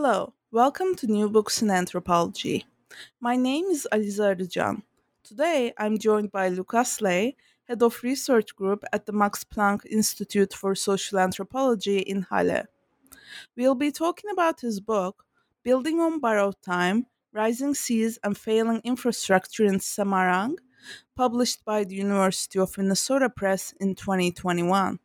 Hello, welcome to New Books in Anthropology. My name is Alize Arıcan. Today I'm joined by Lukas Ley, Head of Research Group at the Max Planck Institute for Social Anthropology in Halle. We'll be talking about his book, Building on Borrowed Time Rising Seas and Failing Infrastructure in Semarang, published by the University of Minnesota Press in 2021.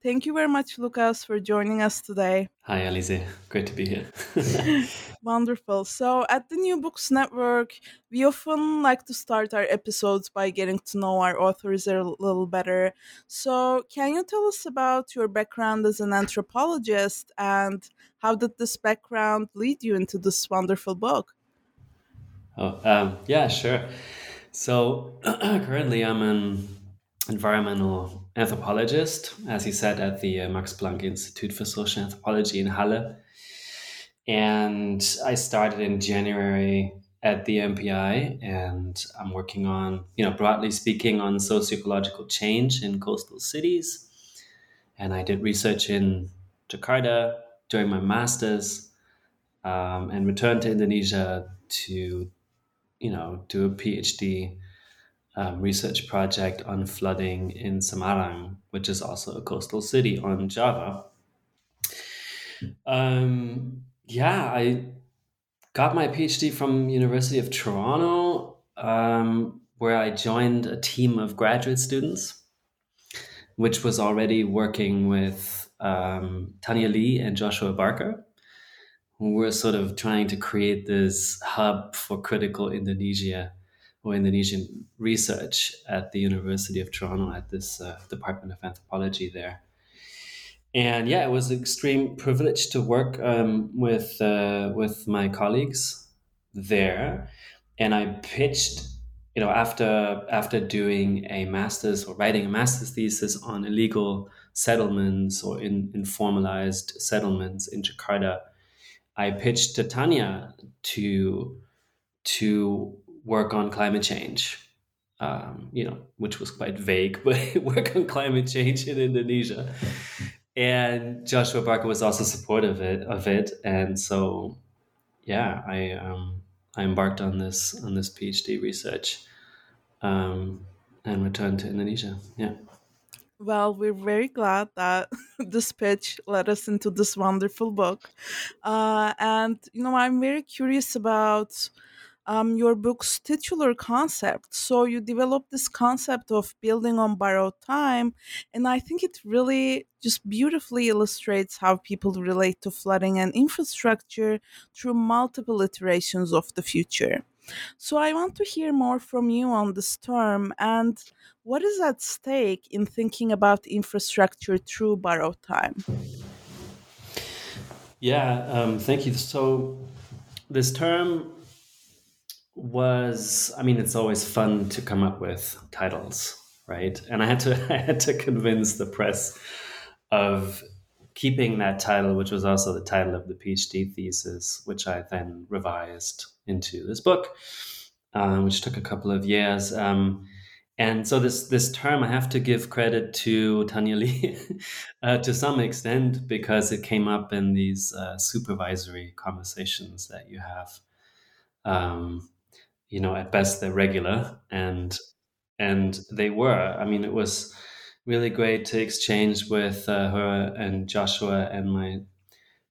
Thank you very much, Lukas, for joining us today. Hi, Alize. Great to be here. Wonderful. So, at the New Books Network, we often like to start our episodes by getting to know our authors a little better. So, can you tell us about your background as an anthropologist and how did this background lead you into this wonderful book? Oh, um, yeah, sure. So, currently, I'm an environmental anthropologist, as he said, at the uh, Max Planck Institute for Social Anthropology in Halle. And I started in January at the MPI, and I'm working on, you know, broadly speaking, on socioecological change in coastal cities. And I did research in Jakarta during my master's um, and returned to Indonesia to, you know, do a PhD um, research project on flooding in Semarang, which is also a coastal city on Java. Um, yeah, I got my PhD from University of Toronto, um, where I joined a team of graduate students, which was already working with um, Tania Li and Joshua Barker, who were sort of trying to create this hub for critical Indonesia or Indonesian research at the University of Toronto at this uh, Department of Anthropology there. And yeah, it was an extreme privilege to work um, with uh, with my colleagues there. And I pitched, you know, after after doing a master's or writing a master's thesis on illegal settlements or in informalized settlements in Jakarta, I pitched to Tania to to work on climate change, um, you know, which was quite vague, but work on climate change in Indonesia. And Joshua Barker was also supportive of it, of it. and so, yeah, I um, I embarked on this on this PhD research, um, and returned to Indonesia. Yeah. Well, we're very glad that this pitch led us into this wonderful book. Uh, and, you know, I'm very curious about um, your book's titular concept. So you developed this concept of building on borrowed time, and I think it really just beautifully illustrates how people relate to flooding and infrastructure through multiple iterations of the future. So I want to hear more from you on this term and what is at stake in thinking about infrastructure through borrowed time. Yeah, um, thank you. So this term was I mean it's always fun to come up with titles, right? And I had to I had to convince the press of keeping that title, which was also the title of the PhD thesis, which I then revised into this book, um, which took a couple of years. Um, and so this this term, I have to give credit to Tania Li uh, to some extent because it came up in these uh, supervisory conversations that you have. Um, you know at best they're regular and and they were. I mean it was really great to exchange with uh, her and joshua and my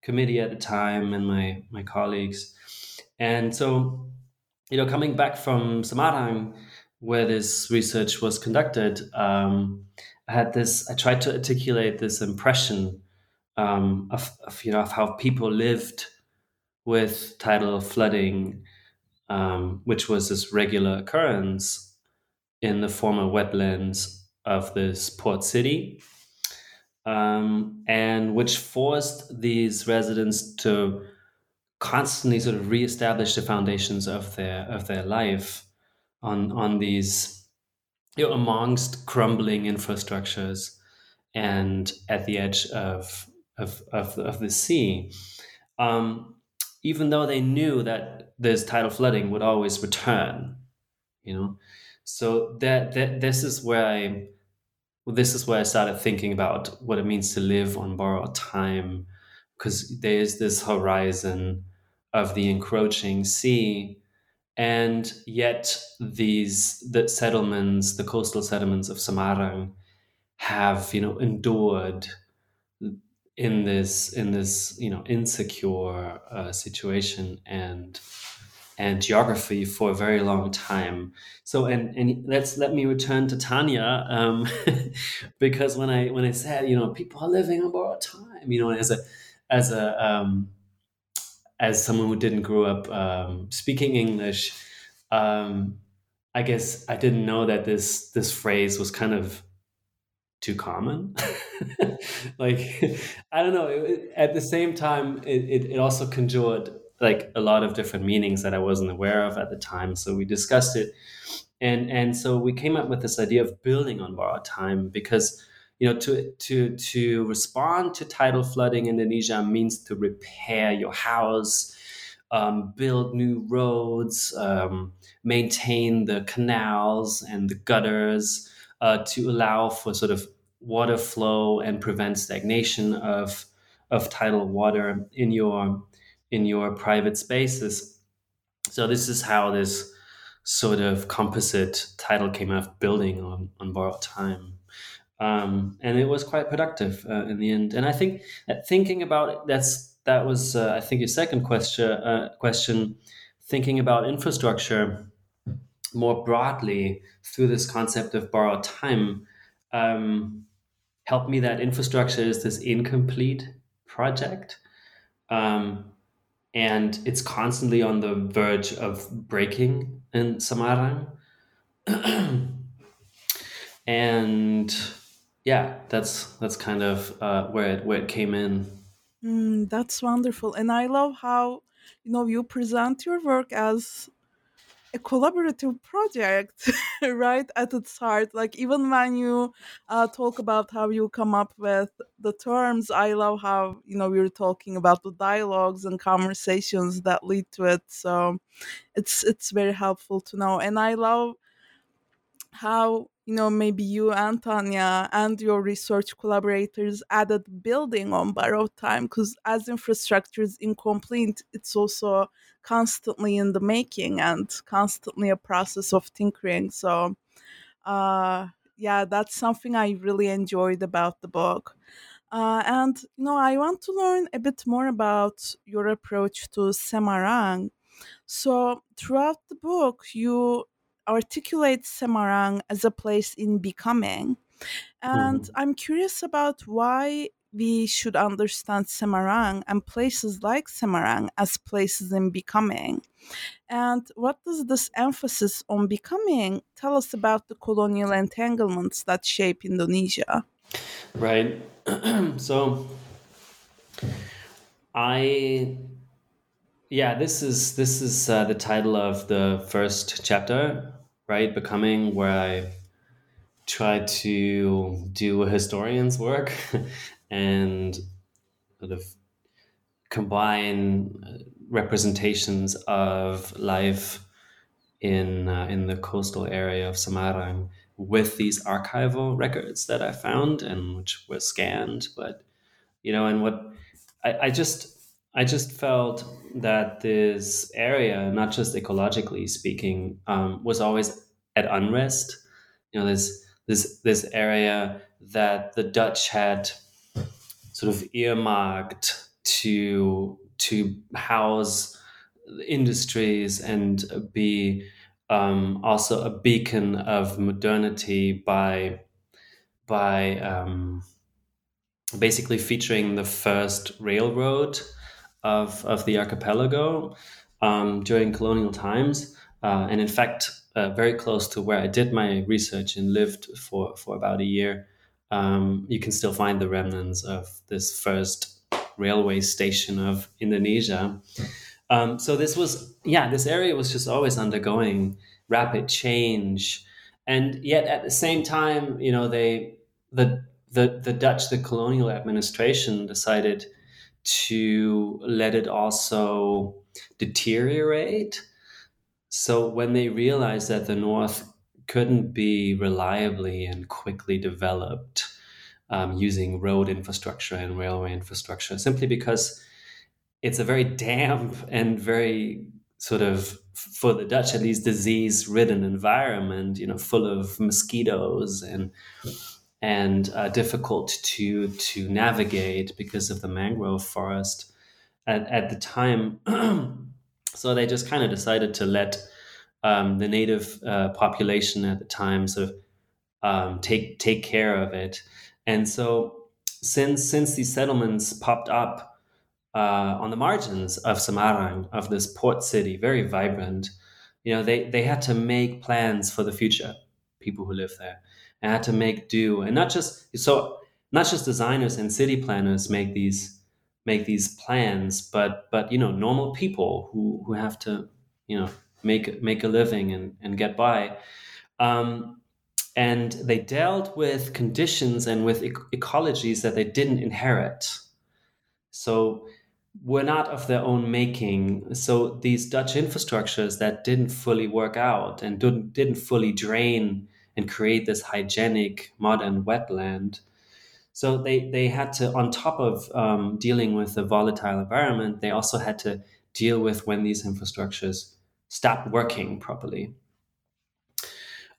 committee at the time and my my colleagues. And so you know coming back from semarang where this research was conducted um, i had this i tried to articulate this impression um, of, of you know of how people lived with tidal flooding um, which was this regular occurrence in the former wetlands of this port city. um, and which forced these residents to constantly sort of reestablish the foundations of their of their life on on these you know, amongst crumbling infrastructures and at the edge of of of, of the sea. Um, even though they knew that this tidal flooding would always return, you know, so that, that this is where I this is where I started thinking about what it means to live on borrowed time, because there is this horizon of the encroaching sea, and yet these the settlements, the coastal settlements of Semarang, have you know endured in this in this you know insecure uh, situation and and geography for a very long time. So and and let's let me return to Tania um, because when I when I said you know people are living on borrowed time, you know as a as a um, as someone who didn't grow up um, speaking English, um, I guess I didn't know that this this phrase was kind of too common. like I don't know. It, at the same time, it, it, it also conjured like a lot of different meanings that I wasn't aware of at the time. So we discussed it, and and so we came up with this idea of building on borrowed time because you know to to to respond to tidal flooding in Indonesia means to repair your house. Um, build new roads, um, maintain the canals and the gutters, uh, to allow for sort of water flow and prevent stagnation of of tidal water in your in your private spaces. So this is how this sort of composite title came out of building on, on borrowed time. Um, and it was quite productive uh, in the end. And I think thinking about it, that's that was uh, I think your second question uh, question thinking about infrastructure more broadly through this concept of borrowed time um, helped me that infrastructure is this incomplete project. Um, and it's constantly on the verge of breaking in Semarang. and yeah, that's that's kind of uh, where it where it came in. Mm, that's wonderful, and I love how you know you present your work as a collaborative project right at its heart. Like even when you uh, talk about how you come up with the terms i love how you know we are talking about the dialogues and conversations that lead to it. So it's it's very helpful to know. And i love how you know maybe you and Tania and your research collaborators added building on borrowed time because as infrastructure is incomplete it's also constantly in the making and constantly a process of tinkering so uh yeah that's something i really enjoyed about the book uh, and you know i want to learn a bit more about your approach to semarang so throughout the book you articulate Semarang as a place in becoming. And mm-hmm. I'm curious about why we should understand Semarang and places like Semarang as places in becoming. And what does this emphasis on becoming tell us about the colonial entanglements that shape Indonesia? Right. so I yeah, this is this is uh, the title of the first chapter right? Becoming, where I try to do a historian's work and sort of combine uh, representations of life in uh, in the coastal area of Semarang with these archival records that I found and which were scanned. But you know, and what I, I just I just felt that this area, not just ecologically speaking, um, was always at unrest. You know, there's this this area that the Dutch had sort of earmarked to to house industries and be um, also a beacon of modernity by by um, basically featuring the first railroad of, of the archipelago um, during colonial times. Uh, and in fact, uh, very close to where I did my research and lived for, for about a year. Um, you can still find the remnants of this first railway station of Indonesia. Um, so this was, yeah, this area was just always undergoing rapid change, and yet at the same time, you know, they the the the Dutch, the colonial administration decided to let it also deteriorate. So when they realized that the North couldn't be reliably and quickly developed um, using road infrastructure and railway infrastructure, simply because it's a very damp and very sort of for the Dutch at least disease ridden environment, you know, full of mosquitoes and and uh, difficult to to navigate because of the mangrove forest at, at the time. so they just kind of decided to let um, the native uh, population at the time sort of um, take take care of it. And so since since these settlements popped up uh, on the margins of Semarang, of this port city, very vibrant, you know, they they had to make plans for the future. People who live there and had to make do, and not just so not just designers and city planners make these make these plans, but but you know normal people who who have to you know make make a living and, and get by. Um, and they dealt with conditions and with ecologies that they didn't inherit. So were not of their own making. So these Dutch infrastructures that didn't fully work out and didn't, didn't fully drain and create this hygienic modern wetland. So they, they had to, on top of um, dealing with the volatile environment, they also had to deal with when these infrastructures stopped working properly.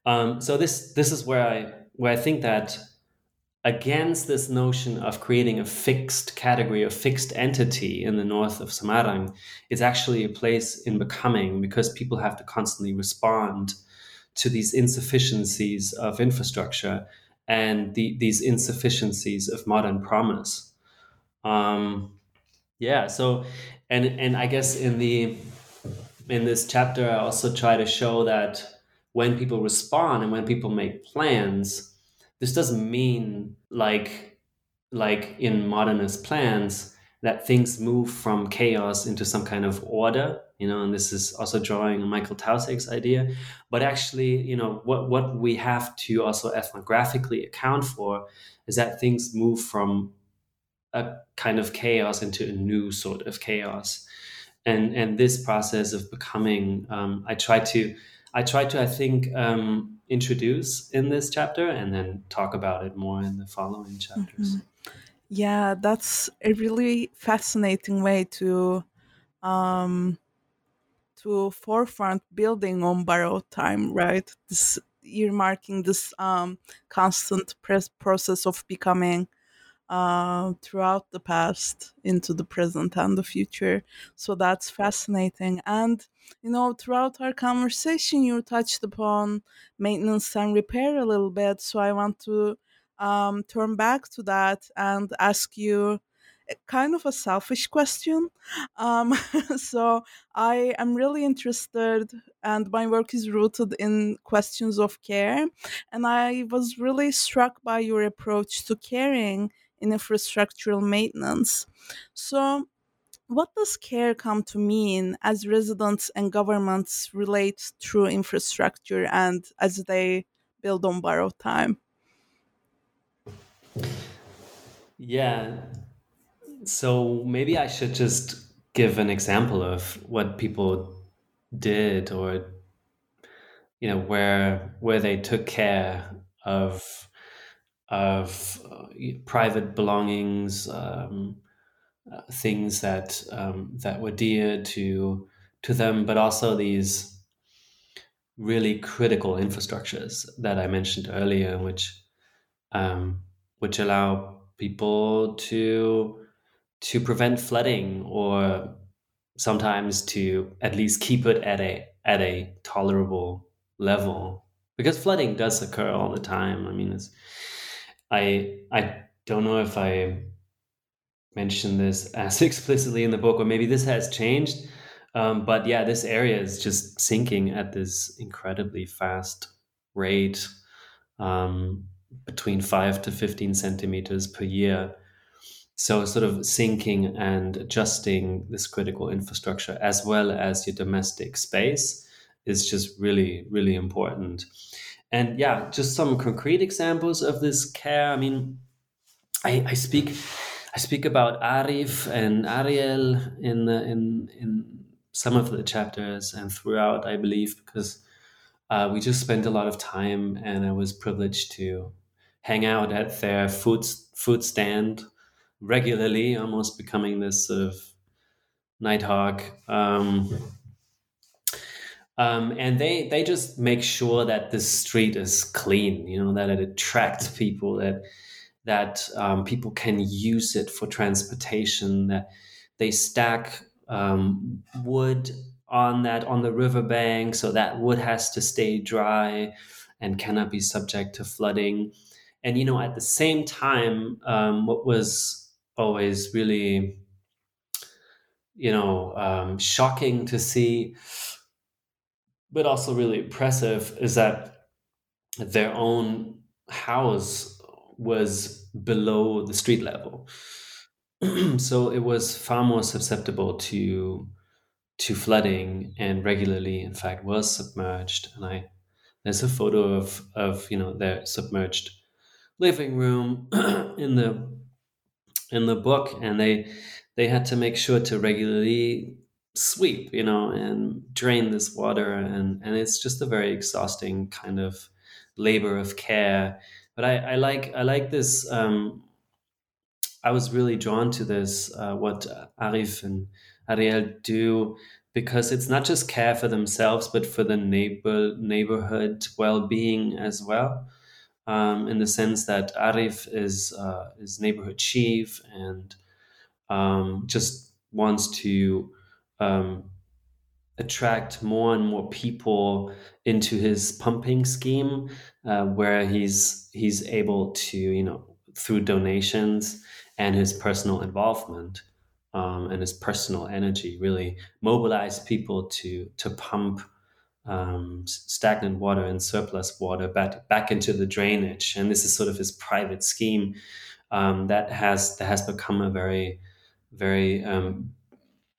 Um, so this this is where I where I think that against this notion of creating a fixed category, a fixed entity in the north of Semarang, is actually a place in becoming because people have to constantly respond to these insufficiencies of infrastructure and the, these insufficiencies of modern promise. Um, yeah. So, and and I guess in the in this chapter, I also try to show that when people respond and when people make plans, this doesn't mean like like in modernist plans that things move from chaos into some kind of order you know and this is also drawing on michael taussig's idea. But actually you know what what we have to also ethnographically account for is that things move from a kind of chaos into a new sort of chaos and and this process of becoming um, i try to i try to i think um, introduce in this chapter and then talk about it more in the following chapters mm-hmm. yeah that's a really fascinating way to um to forefront building on borrowed time right this earmarking this um constant process of becoming uh, throughout the past into the present and the future. So that's fascinating. And, you know, throughout our conversation, you touched upon maintenance and repair a little bit. So I want to um, turn back to that and ask you kind of a selfish question. Um, so I am really interested, and my work is rooted in questions of care. And I was really struck by your approach to caring in infrastructural maintenance. So, what does care come to mean as residents and governments relate through infrastructure and as they build on borrowed time? Yeah. So maybe I should just give an example of what people did or you know where where they took care of of uh, private belongings, um, uh, things that um, that were dear to to them, but also these really critical infrastructures that I mentioned earlier, which um, which allow people to to prevent flooding or sometimes to at least keep it at a at a tolerable level because flooding does occur all the time. I mean, it's I I don't know if I mentioned this as explicitly in the book, or maybe this has changed. Um, but yeah, this area is just sinking at this incredibly fast rate. Um, between five to 15 centimeters per year. So, sort of sinking and adjusting this critical infrastructure as well as your domestic space is just really, really important. And yeah, just some concrete examples of this care. I mean, I, I speak I speak about Arif and Ariel in in in some of the chapters and throughout, I believe, because uh, we just spent a lot of time, and I was privileged to hang out at their food food stand regularly, almost becoming this sort of nighthawk. Um, um, and they they just make sure that the street is clean, you know, that it attracts people, that that um, people can use it for transportation, that they stack um, wood on that on the riverbank, so that wood has to stay dry and cannot be subject to flooding. And you know, at the same time, um, what was always really, you know, um, shocking to see, but also really impressive, is that their own house was below the street level. so it was far more susceptible to to flooding and regularly in fact was submerged and i there's a photo of of you know their submerged living room in the in the book and they they had to make sure to regularly sweep you know and drain this water and and it's just a very exhausting kind of labor of care but i i like i like this um I was really drawn to this, uh, what Arif and Ariel do, because it's not just care for themselves, but for the neighbor neighborhood well-being as well. Um, in the sense that Arif is uh, is neighborhood chief and um, just wants to um, attract more and more people into his pumping scheme, uh, where he's he's able to you know through donations and his personal involvement um, and his personal energy really mobilize people to to pump um, stagnant water and surplus water back back into the drainage. And this is sort of his private scheme um, that has that has become a very very um,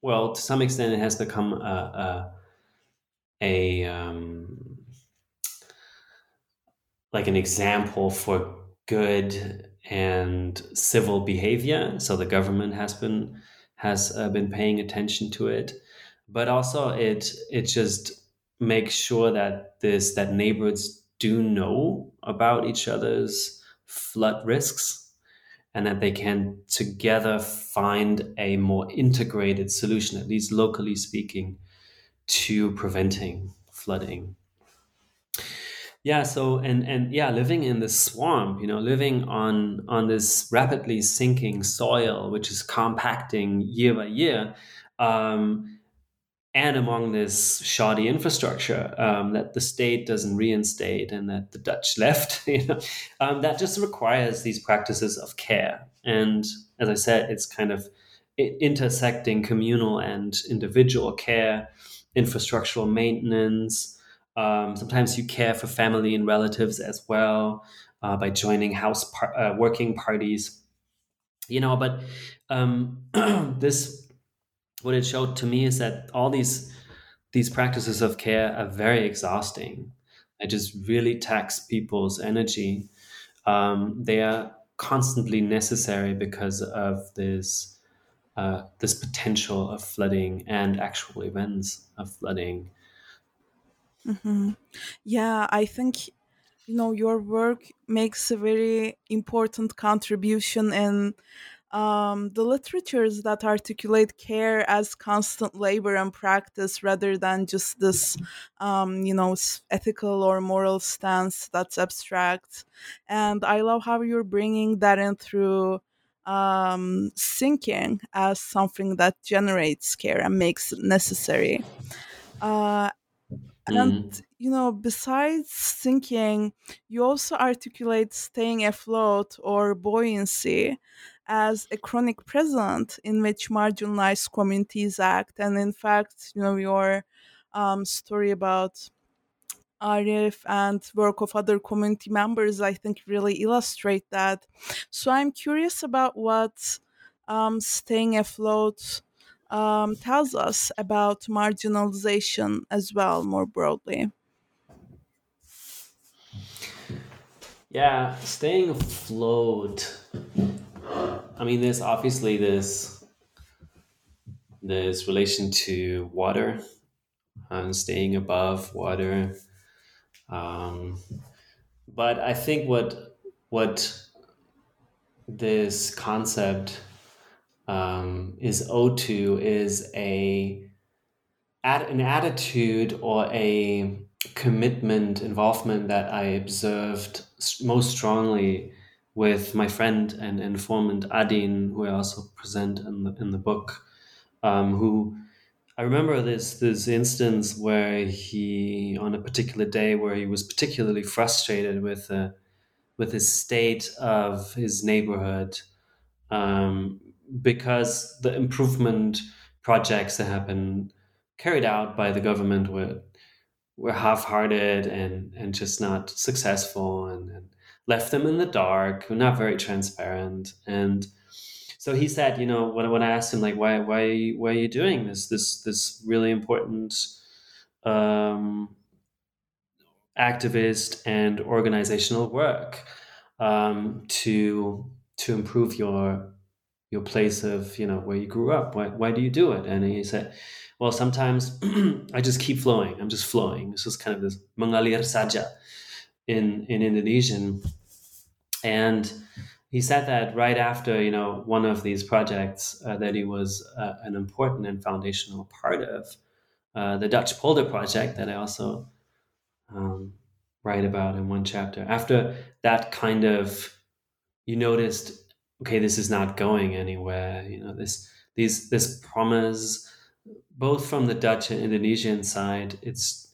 well to some extent it has become a, a, a um, like an example for good and civil behavior. So the government has been has uh, been paying attention to it, but also it it just makes sure that this that neighbors do know about each other's flood risks and that they can together find a more integrated solution, at least locally speaking, to preventing flooding. Yeah so and and yeah living in the swamp you know living on on this rapidly sinking soil which is compacting year by year um, and among this shoddy infrastructure um, that the state doesn't reinstate and that the Dutch left, you know, um, that just requires these practices of care. And as I said, it's kind of intersecting communal and individual care, infrastructural maintenance, um, sometimes you care for family and relatives as well uh, by joining house par- uh, working parties. You know, but um, this what it showed to me is that all these these practices of care are very exhausting. They just really tax people's energy. Um, they are constantly necessary because of this uh, this potential of flooding and actual events of flooding. hmm Yeah, I think you know your work makes a very important contribution in um, the literatures that articulate care as constant labor and practice rather than just this um, you know ethical or moral stance that's abstract. And i love how you're bringing that in through um, sinking as something that generates care and makes it necessary. Uh, and Mm. you know, besides sinking, you also articulate staying afloat or buoyancy as a chronic present in which marginalized communities act. And in fact, you know, your um, story about Arif and work of other community members, I think really illustrate that. So I'm curious about what um, staying afloat um, tells us about marginalization as well, more broadly. Yeah, staying afloat. I mean, there's obviously this this relation to water and staying above water. Um, but I think what what this concept um, is owed to is a an attitude or a commitment involvement that I observed most strongly with my friend and informant Adin, who I also present in the in the book, um, who I remember this this instance where he on a particular day where he was particularly frustrated with uh, with his state of his neighborhood um, because the improvement projects that have been carried out by the government were were half-hearted and and just not successful and, and left them in the dark, not very transparent. And so he said, you know, when, when I asked him like, why why why are you doing this this this really important um, activist and organizational work um, to to improve your your place of you know where you grew up? Why, why do you do it? And he said well sometimes i just keep flowing. I'm just flowing. This is kind of this mengalir saja in in indonesian and he said that right after you know one of these projects uh, that he was uh, an important and foundational part of uh, the dutch polder project that i also um, write about in one chapter after that kind of you noticed okay, this is not going anywhere. You know, this these this promise, both from the Dutch and Indonesian side, it's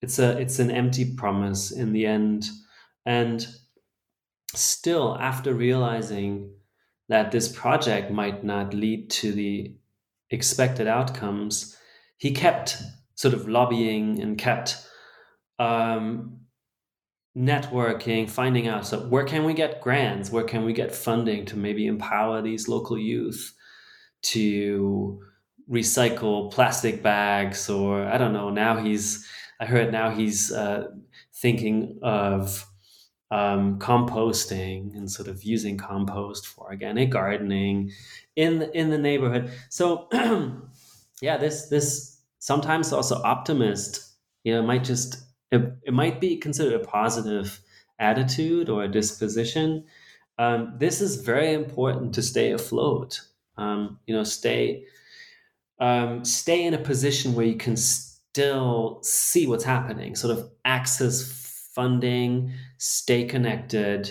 it's a it's an empty promise in the end, and still after realizing that this project might not lead to the expected outcomes, he kept sort of lobbying and kept um, networking, finding out so where can we get grants, where can we get funding to maybe empower these local youth to recycle plastic bags, or I don't know. Now he's, I heard now he's uh, thinking of um, composting and sort of using compost for organic gardening in the, in the neighborhood. So yeah, this this sometimes also optimist, you know, might just it, it might be considered a positive attitude or a disposition. Um, this is very important to stay afloat. Um, you know, stay um, stay in a position where you can still see what's happening, sort of access funding, stay connected,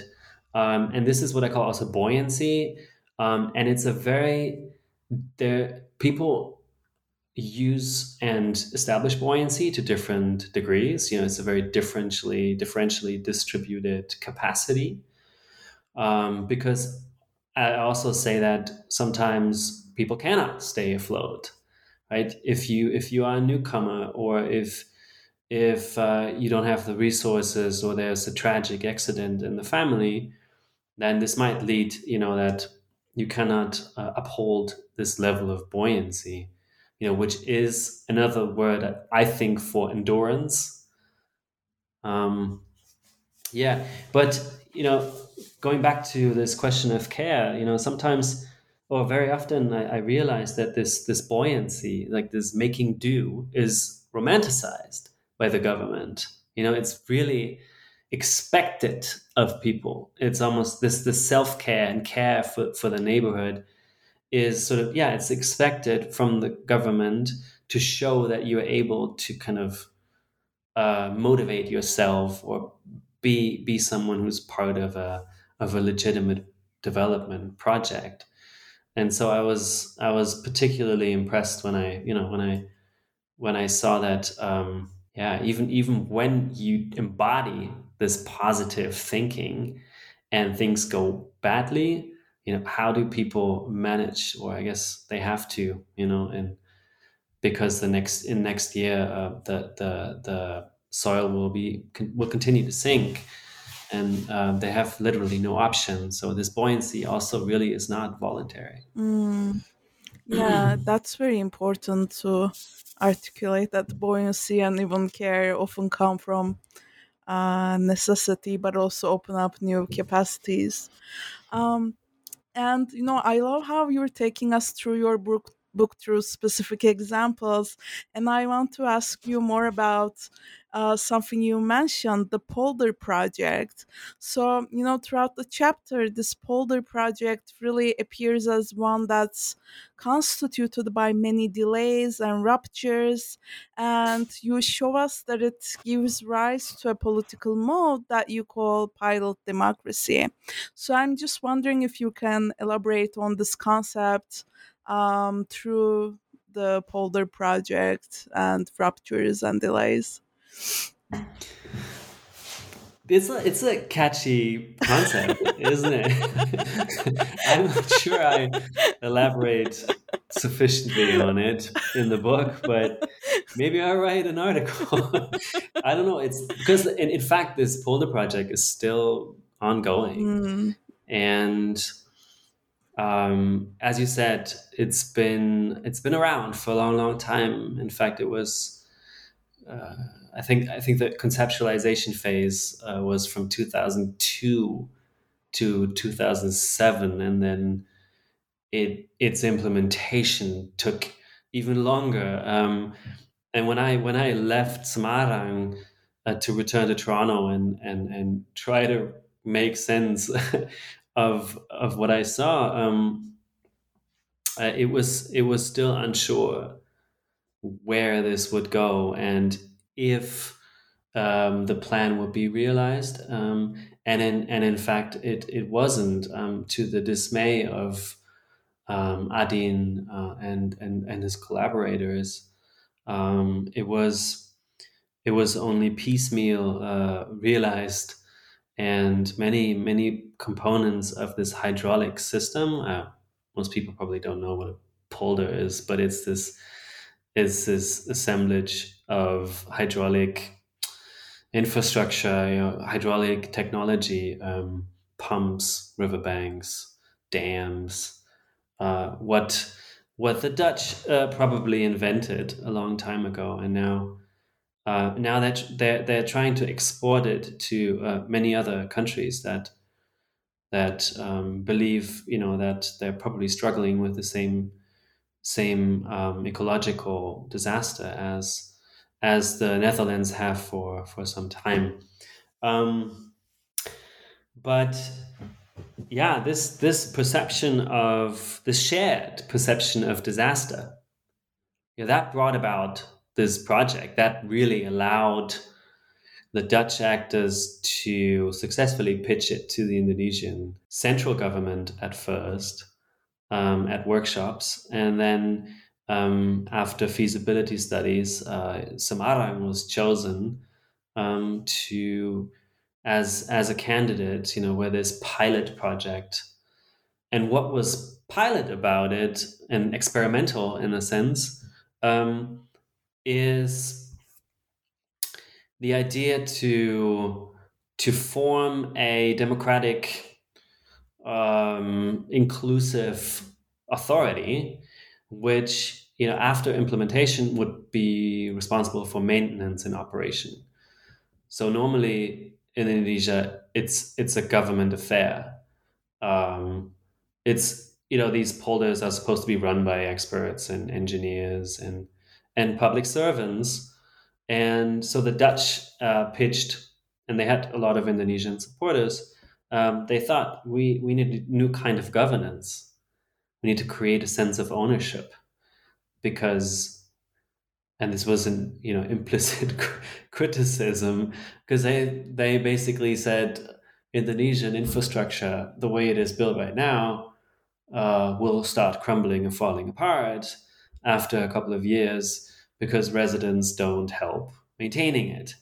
um, and this is what I call also buoyancy. Um, and it's a very there people use and establish buoyancy to different degrees. You know, it's a very differentially differentially distributed capacity. Um, because I also say that sometimes people cannot stay afloat, right? If you if you are a newcomer or if if uh, you don't have the resources or there's a tragic accident in the family, then this might lead, you know, that you cannot uh, uphold this level of buoyancy you know, which is another word I think for endurance. Um, yeah, but you know, going back to this question of care, you know, sometimes or very often I, I realize that this this buoyancy, like this making do, is romanticized by the government. You know, it's really expected of people. It's almost this this self care and care for, for the neighborhood is sort of yeah it's expected from the government to show that you're able to kind of uh, motivate yourself or be be someone who's part of a of a legitimate development project and so i was i was particularly impressed when i you know when i when i saw that um yeah even even when you embody this positive thinking and things go badly you know how do people manage or i guess they have to you know and because the next in next year uh, the the the soil will be will continue to sink, and uh, they have literally no option. So this buoyancy also really is not voluntary. Mm. Yeah, that's very important to articulate that buoyancy and even care often come from uh, necessity, but also open up new capacities. Um, and you know, I love how you're taking us through your book book through specific examples. And I want to ask you more about uh, something you mentioned the Polder Project. So, you know, throughout the chapter, this Polder Project really appears as one that's constituted by many delays and ruptures. And you show us that it gives rise to a political mode that you call pilot democracy. So, I'm just wondering if you can elaborate on this concept um, through the Polder project and ruptures and delays. It's a, it's a catchy concept, isn't it? I'm not sure I elaborate sufficiently on it in the book, but maybe I write an article. I don't know. It's because, in, in fact, this Polder project is still ongoing. Mm. And um, as you said, it's been it's been around for a long, long time. In fact, it was. Uh, I think I think the conceptualization phase uh, was from 2002 to 2007, and then it its implementation took even longer. Um, and when I when I left Semarang uh, to return to Toronto and and and try to make sense of of what I saw, um, uh, it was it was still unsure where this would go and if um, the plan would be realized. Um, and in and in fact, it it wasn't um, to the dismay of um, Adin uh, and and and his collaborators. Um, it was it was only piecemeal uh, realized and many many components of this hydraulic system. Uh, most people probably don't know what a polder is, but it's this is this assemblage of hydraulic infrastructure, you know, hydraulic technology, um, pumps, riverbanks, dams. Uh, what what the Dutch uh, probably invented a long time ago, and now uh, now that they're they're trying to export it to uh, many other countries that that um, believe you know that they're probably struggling with the same same um, ecological disaster as as the Netherlands have for for some time. Um, but yeah, this this perception of the shared perception of disaster, yeah, that brought about this project that really allowed the Dutch actors to successfully pitch it to the Indonesian central government at first um, at workshops. And then um, after feasibility studies, uh, Semarang was chosen um, to as as a candidate, you know, where this pilot project. And what was pilot about it and experimental in a sense um, is the idea to to form a democratic, um, inclusive authority, which you know after implementation would be responsible for maintenance and operation. So normally in Indonesia, it's it's a government affair. Um, it's you know these polders are supposed to be run by experts and engineers and and public servants. And so the Dutch uh, pitched, and they had a lot of Indonesian supporters. Um, they thought we we need a new kind of governance. We need to create a sense of ownership, because, and this was an you know implicit criticism, because they they basically said Indonesian infrastructure, the way it is built right now, uh, will start crumbling and falling apart after a couple of years because residents don't help maintaining it.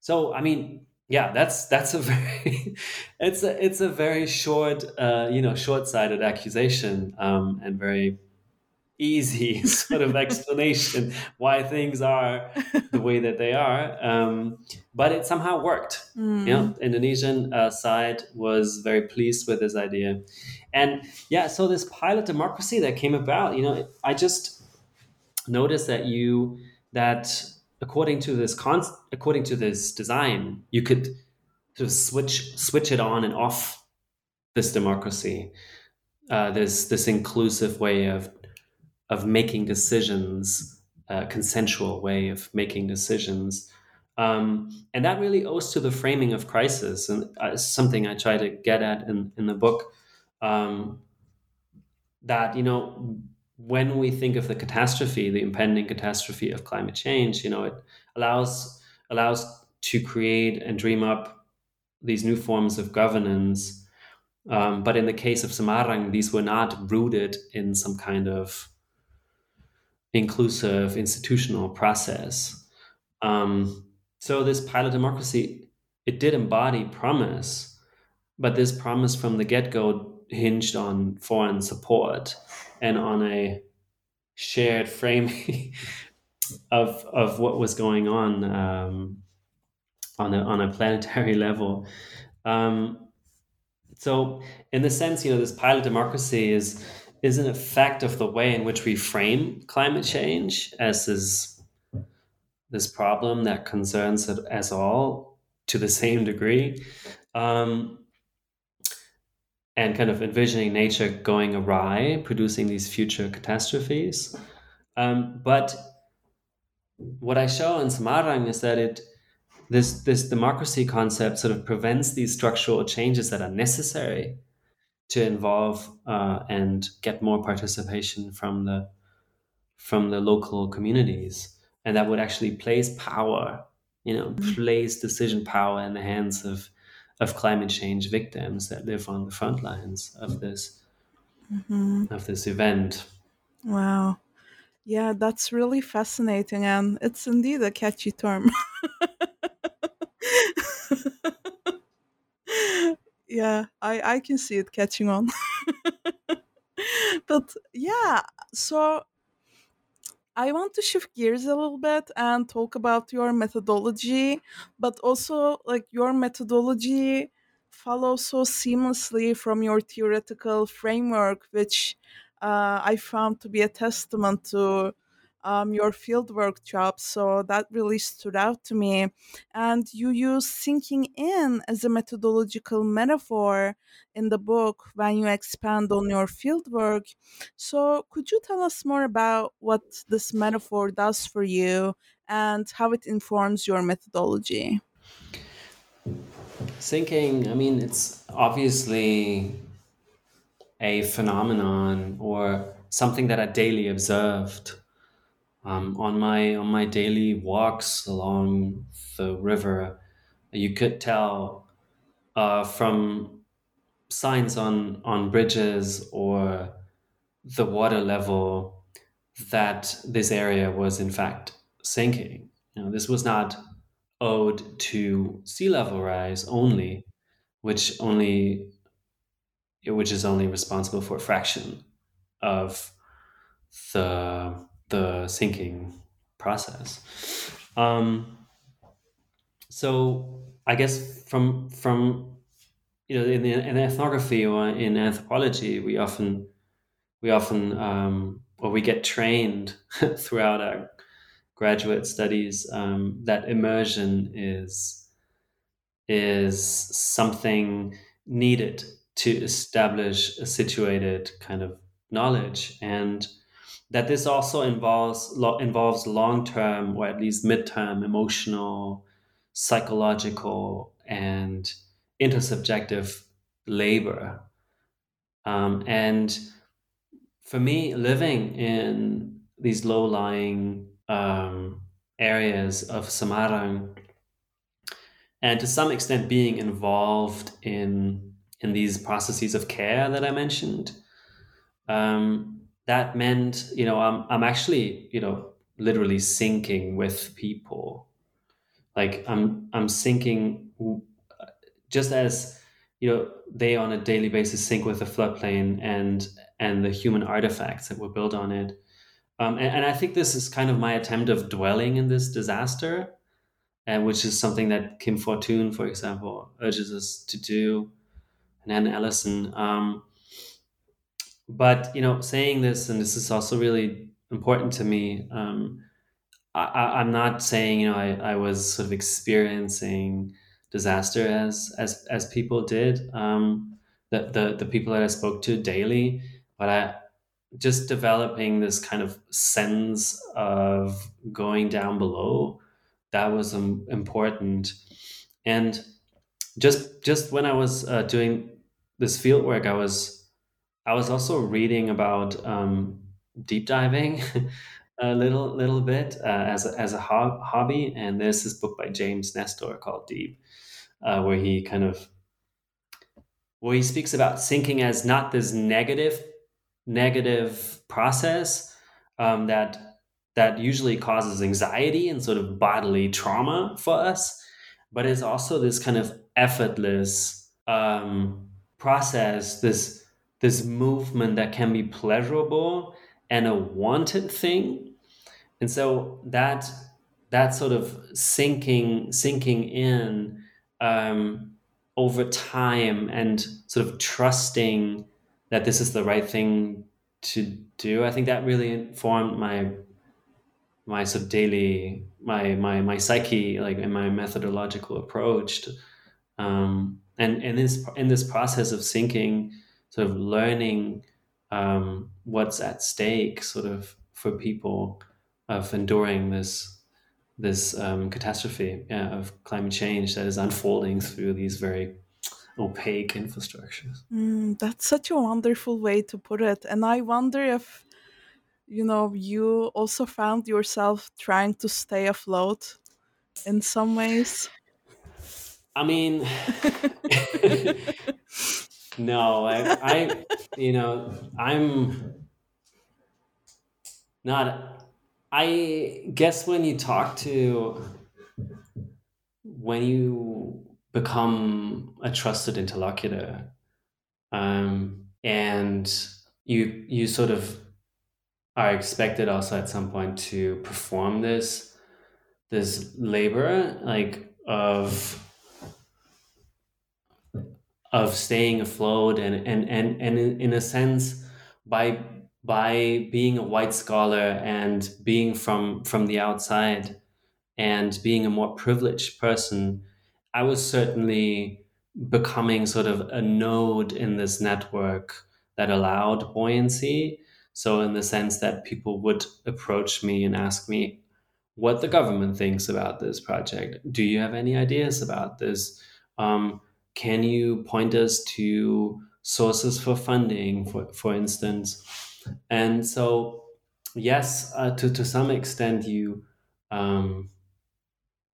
So, I mean, yeah, that's that's a very it's a it's a very short uh, you know short sighted accusation um, and very easy sort of explanation why things are the way that they are. Um, but it somehow worked. Mm. You know, Indonesian uh, side was very pleased with this idea, and yeah, so this pilot democracy that came about, you know, I just noticed that you that according to this con according to this design, you could sort of switch switch it on and off this democracy, uh, this this inclusive way of of making decisions, uh, consensual way of making decisions. Um, and that really owes to the framing of crisis, and uh, something I try to get at in, in the book. Um, that you know, when we think of the catastrophe, the impending catastrophe of climate change, you know, it allows allows to create and dream up these new forms of governance. Um, but in the case of Semarang, these were not rooted in some kind of inclusive institutional process. Um, so this pilot democracy, it did embody promise, but this promise from the get-go hinged on foreign support and on a shared framing of of what was going on um, on a on a planetary level. Um, so, in the sense, you know, this pilot democracy is is an effect of the way in which we frame climate change as this this problem that concerns us all to the same degree. Um, and kind of envisioning nature going awry, producing these future catastrophes. Um, but what I show in Semarang is that it this this democracy concept sort of prevents these structural changes that are necessary to involve uh, and get more participation from the from the local communities, and that would actually place power, you know, mm-hmm. place decision power in the hands of of climate change victims that live on the front lines of this mm-hmm. of this event. Wow. Yeah, that's really fascinating and it's indeed a catchy term. yeah, I I can see it catching on. but yeah, so I want to shift gears a little bit and talk about your methodology, but also like your methodology follows so seamlessly from your theoretical framework, which uh, I found to be a testament to um, your fieldwork job. So that really stood out to me. And you use sinking in as a methodological metaphor in the book when you expand on your fieldwork. So could you tell us more about what this metaphor does for you and how it informs your methodology? Sinking, I mean, it's obviously a phenomenon or something that I daily observed um, on my on my daily walks along the river. You could tell uh, from signs on on bridges or the water level that this area was in fact sinking. You know, this was not owed to sea level rise only, which only which is only responsible for a fraction of the the sinking process. Um, so I guess from from you know in, in ethnography or in anthropology we often we often um, or we get trained throughout our graduate studies um, that immersion is is something needed to establish a situated kind of knowledge and that this also involves lo- involves long term or at least midterm emotional psychological and intersubjective labor. Um, and for me living in these low-lying um, areas of Semarang, and to some extent being involved in in these processes of care that I mentioned, um, that meant, you know, I'm, I'm actually, you know, literally sinking with people. Like I'm, I'm sinking just as, you know, they on a daily basis sync with the floodplain and, and the human artifacts that were built on it. Um, and, and, I think this is kind of my attempt of dwelling in this disaster, and which is something that Kim Fortun, for example, urges us to do, and Anne Allison. Um, but you know, saying this, and this is also really important to me. Um, I, am not saying you know I, I was sort of experiencing disaster as as as people did. Um, the, the the people that I spoke to daily, but I just developing this kind of sense of going down below that was um, important and just just when i was uh, doing this field work i was i was also reading about um, deep diving a little little bit uh, as a, as a hob- hobby and there's this book by james nestor called deep uh, where he kind of where he speaks about sinking as not this negative negative process um, that that usually causes anxiety and sort of bodily trauma for us, but it's also this kind of effortless um, process, this this movement that can be pleasurable and a wanted thing, and so that that sort of sinking sinking in um, over time and sort of trusting that this is the right thing to do. I think that really informed my my sort of daily my my my psyche like in my methodological approach to, um, and and this in this process of sinking sort of learning um, what's at stake sort of for people of enduring this this um, catastrophe yeah, of climate change that is unfolding through these very opaque infrastructures. Mm, that's such a wonderful way to put it. And I wonder if, you know, you also found yourself trying to stay afloat in some ways. I mean, no, I, I, you know, I'm not, I guess when you talk to, when you become a trusted interlocutor um, and you you sort of are expected also at some point to perform this this labor like of of staying afloat and and and, and in, a sense by by being a white scholar and being from from the outside and being a more privileged person I was certainly becoming sort of a node in this network that allowed buoyancy. So, in the sense that people would approach me and ask me what the government thinks about this project. Do you have any ideas about this? Um, can you point us to sources for funding, for, for instance? And so, yes, uh, to, to some extent, you. Um,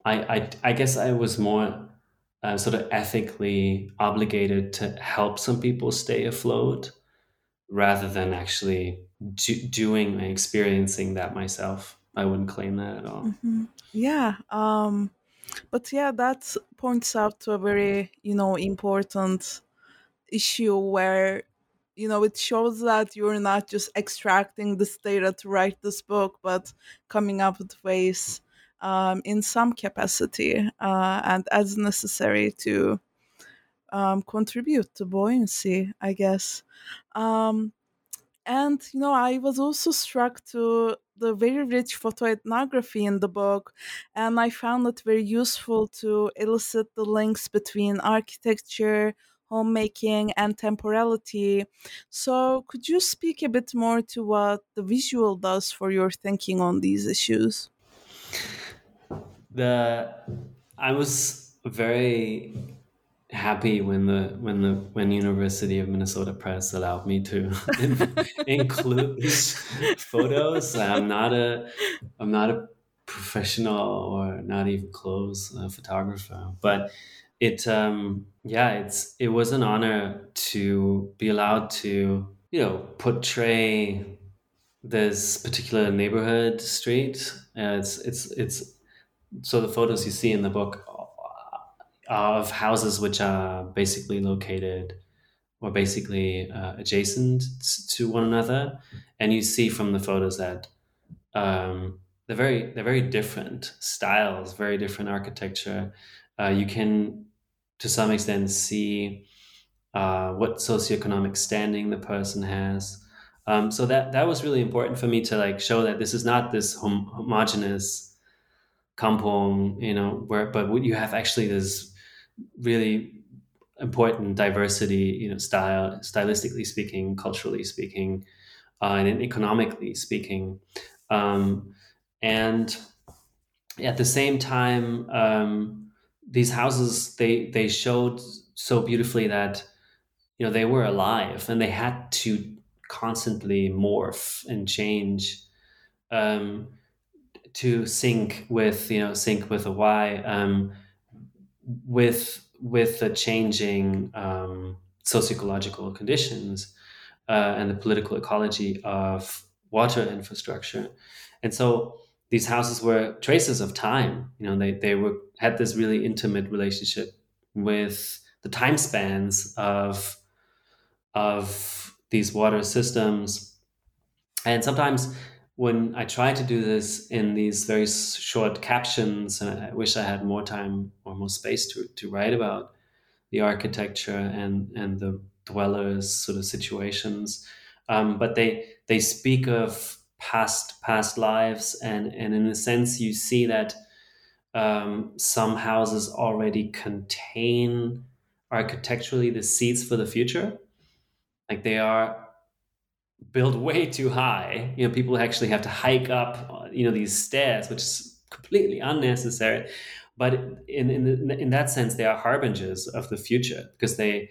I, I, I guess I was more uh, sort of ethically obligated to help some people stay afloat rather than actually do, doing and experiencing that myself. I wouldn't claim that at all. Mm-hmm. Yeah. Um, but yeah, that points out to a very, you know, important issue where you know it shows that you're not just extracting this data to write this book but coming up with ways um, in some capacity uh, and as necessary to um, contribute to buoyancy, I guess. Um, and you know, I was also struck to the very rich photoethnography in the book, and I found it very useful to elicit the links between architecture, homemaking, and temporality. So, could you speak a bit more to what the visual does for your thinking on these issues? the I was very happy when the when the when University of Minnesota Press allowed me to include these photos. I'm not a I'm not a professional or not even close uh, photographer, but it um yeah it's it was an honor to be allowed to you know portray this particular neighborhood street. Uh, it's it's it's so the photos you see in the book of houses which are basically located or basically uh, adjacent to one another and you see from the photos that um, they're very they're very different styles, very different architecture. Uh, you can, to some extent, see uh, what socioeconomic standing the person has. Um, so that that was really important for me to like show that this is not this hom- homogenous kampong, you know, where but you have actually this really important diversity, you know, style, stylistically speaking, culturally speaking, uh, and economically speaking. Um, and at the same time, um, these houses they they showed so beautifully that you know they were alive and they had to constantly morph and change um, to sync with you know sync with a Y um, with with the changing um, socio-ecological conditions uh, and the political ecology of water infrastructure. And so these houses were traces of time. You know, they, they were had this really intimate relationship with the time spans of of these water systems. And sometimes when I try to do this in these very short captions, and I wish I had more time or more space to, to write about the architecture and, and the dwellers sort of situations. Um, but they they speak of past past lives, and and in a sense, you see that um, some houses already contain architecturally the seeds for the future. Like they are built way too high. You know, people actually have to hike up, you know, these stairs, which is completely unnecessary. But in in in that sense, they are harbingers of the future because they,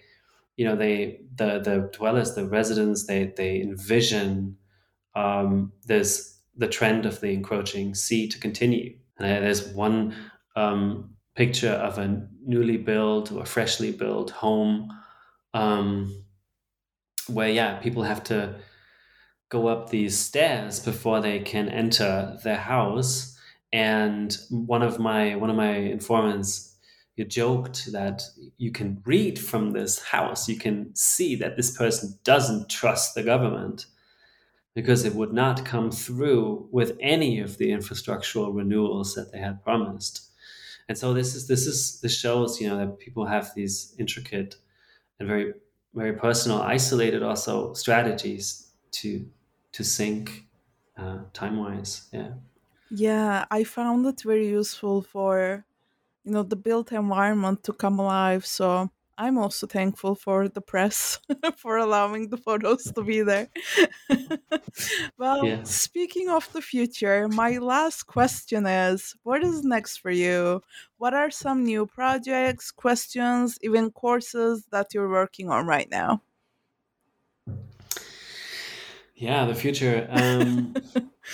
you know, they the the dwellers, the residents, they they envision um, there's the trend of the encroaching sea to continue. And there's one um, picture of a newly built or freshly built home um, where yeah people have to go up these stairs before they can enter their house. And one of my one of my informants you joked that you can read from this house, you can see that this person doesn't trust the government because it would not come through with any of the infrastructural renewals that they had promised. And so this is this is this shows you know that people have these intricate and very very personal, isolated also strategies to to sync uh, time wise. Yeah. Yeah, I found it very useful for you know the built environment to come alive. So I'm also thankful for the press for allowing the photos to be there. well, yeah. speaking of the future, my last question is what is next for you? What are some new projects, questions, even courses that you're working on right now? Yeah, the future. Um,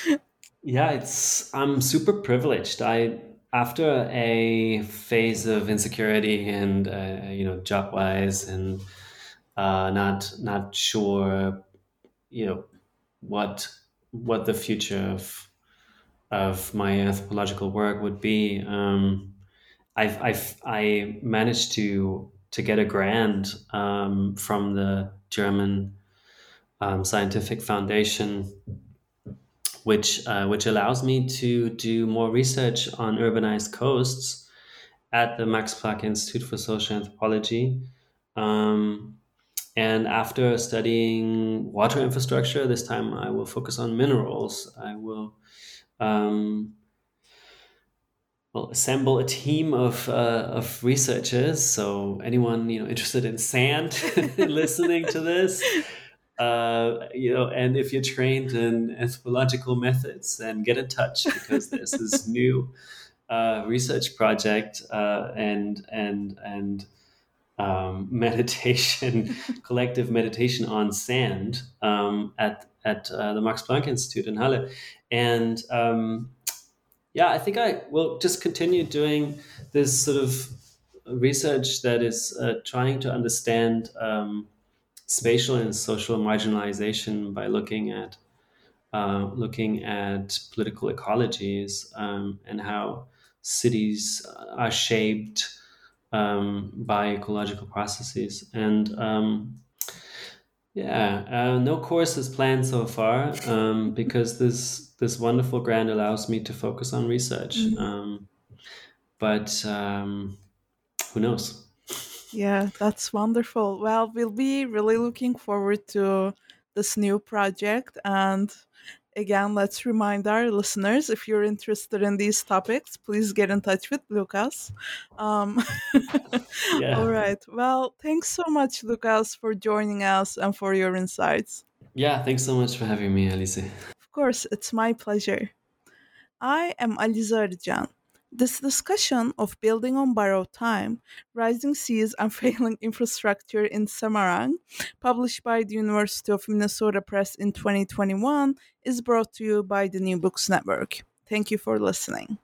yeah, it's I'm super privileged. I after a phase of insecurity and uh, you know job wise and uh, not not sure you know what what the future of of my anthropological work would be. Um, I've, I've I managed to to get a grant um, from the German um, scientific foundation, which uh, which allows me to do more research on urbanized coasts at the Max Planck Institute for Social Anthropology. Um, and after studying water infrastructure, this time I will focus on minerals. I will um, well, assemble a team of uh, of researchers. So anyone you know interested in sand listening to this, uh, you know, and if you're trained in anthropological methods, then get in touch because there's this new uh, research project uh, and and and um, meditation, collective meditation on sand um, at at uh, the Max Planck Institute in Halle, and um, yeah, I think I will just continue doing this sort of research that is uh, trying to understand um, spatial and social marginalization by looking at uh, looking at political ecologies um, and how cities are shaped um, by ecological processes. And um, Yeah, uh, no course is planned so far um, because this this wonderful grant allows me to focus on research. Mhm. Um, but um, who knows? Yeah, that's wonderful. Well, we'll be really looking forward to this new project. And again, let's remind our listeners if you're interested in these topics, please get in touch with Lukas. Um, Yeah. All right. Well, thanks so much, Lukas, for joining us and for your insights. Yeah, thanks so much for having me, Alize. Of course, it's my pleasure. I am Alize Arıcan. This discussion of building on borrowed time, rising seas, and failing infrastructure in Semarang, published by the University of Minnesota Press in 2021, is brought to you by the New Books Network. Thank you for listening.